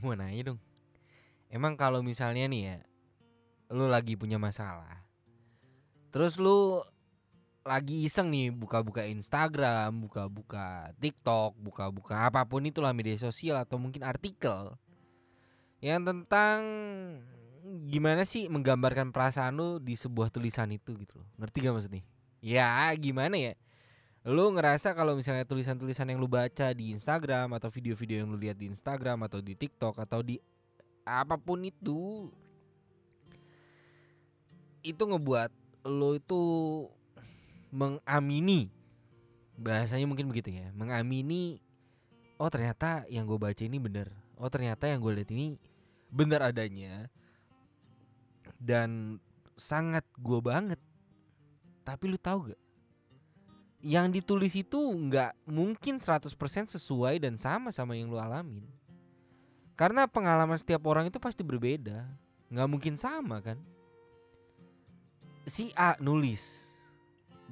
mau nanya dong. Emang kalau misalnya nih ya, lu lagi punya masalah, terus lu lagi iseng nih buka-buka Instagram, buka-buka TikTok, buka-buka apa pun itulah media sosial atau mungkin artikel yang tentang gimana sih menggambarkan perasaan lu di sebuah tulisan itu gitu loh. Ngerti gak maksudnya? Ya gimana ya? Lu ngerasa kalau misalnya tulisan-tulisan yang lu baca di Instagram atau video-video yang lu lihat di Instagram atau di TikTok atau di apa pun itu itu ngebuat lo itu mengamini bahasanya mungkin begitu ya mengamini oh ternyata yang gue baca ini bener. Oh ternyata yang gue lihat ini bener adanya dan sangat gue banget. Tapi lu tahu gak yang ditulis itu nggak mungkin 100% sesuai dan sama sama yang lu alamin. Karena pengalaman setiap orang itu pasti berbeda. Nggak mungkin sama kan? Si A nulis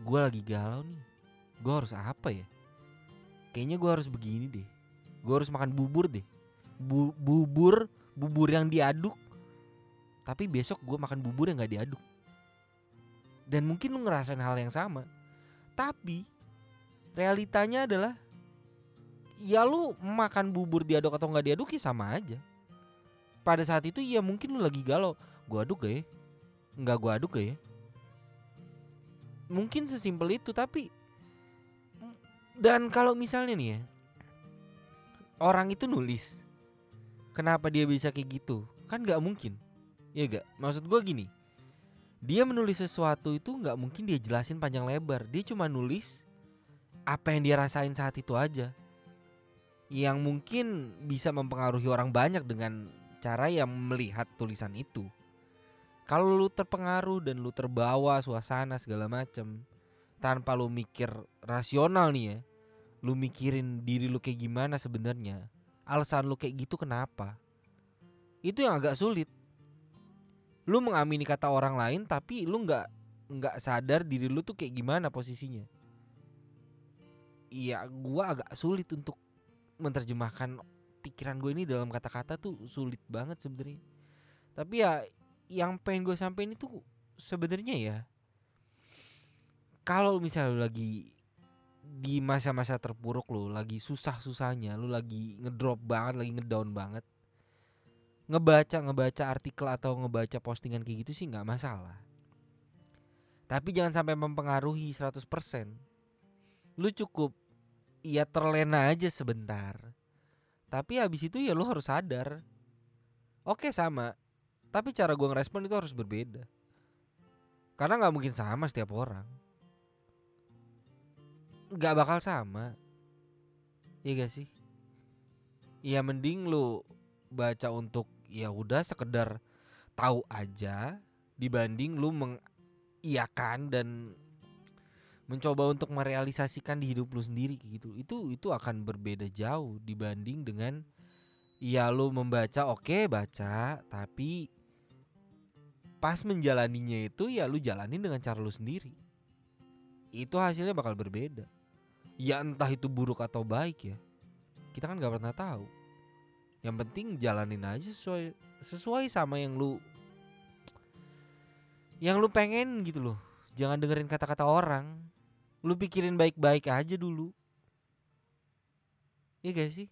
gue lagi galau nih. Gue harus apa ya? Kayaknya gue harus begini deh. Gue harus makan bubur deh. Bu- bubur bubur yang diaduk. Tapi besok gue makan bubur yang nggak diaduk. Dan mungkin lu ngerasain hal yang sama tapi realitanya adalah ya lu makan bubur diaduk atau nggak diaduk ya sama aja. Pada saat itu ya mungkin lu lagi galau. Gue aduk gak ya? Nggak gue aduk gak ya? Mungkin sesimpel itu tapi dan kalau misalnya nih ya orang itu nulis kenapa dia bisa kayak gitu? Kan nggak mungkin. Ya gak maksud gue gini dia menulis sesuatu itu nggak mungkin dia jelasin panjang lebar. Dia cuma nulis apa yang dia rasain saat itu aja. Yang mungkin bisa mempengaruhi orang banyak dengan cara yang melihat tulisan itu. Kalau lu terpengaruh dan lu terbawa suasana segala macem tanpa lu mikir rasional nih ya lu mikirin diri lu kayak gimana sebenarnya alasan lu kayak gitu kenapa? Itu yang agak sulit lu mengamini kata orang lain tapi lu nggak nggak sadar diri lu tuh kayak gimana posisinya. Iya gua agak sulit untuk menerjemahkan pikiran gue ini dalam kata-kata tuh sulit banget sebenarnya. Tapi ya yang pengen gue sampein itu sebenarnya ya kalau misalnya lu lagi di masa-masa terpuruk lu lagi susah-susahnya lu lagi ngedrop banget lagi ngedown banget ngebaca ngebaca artikel atau ngebaca postingan kayak gitu sih nggak masalah. Tapi jangan sampai mempengaruhi 100% lu cukup ya terlena aja sebentar. Tapi habis itu ya lu harus sadar. Oke sama. Tapi cara gua ngerespon itu harus berbeda. Karena nggak mungkin sama setiap orang. Nggak bakal sama. Iya gak sih? Ya mending lu baca untuk ya udah sekedar tahu aja dibanding lu mengiyakan dan mencoba untuk merealisasikan di hidup lu sendiri gitu. Itu itu akan berbeda jauh dibanding dengan ya lu membaca oke baca tapi pas menjalaninya itu ya lu jalanin dengan cara lu sendiri. Itu hasilnya bakal berbeda. Ya entah itu buruk atau baik ya kita kan nggak pernah tahu yang penting jalanin aja sesuai sesuai sama yang lu yang lu pengen gitu loh. Jangan dengerin kata-kata orang. Lu pikirin baik-baik aja dulu. Iya gak sih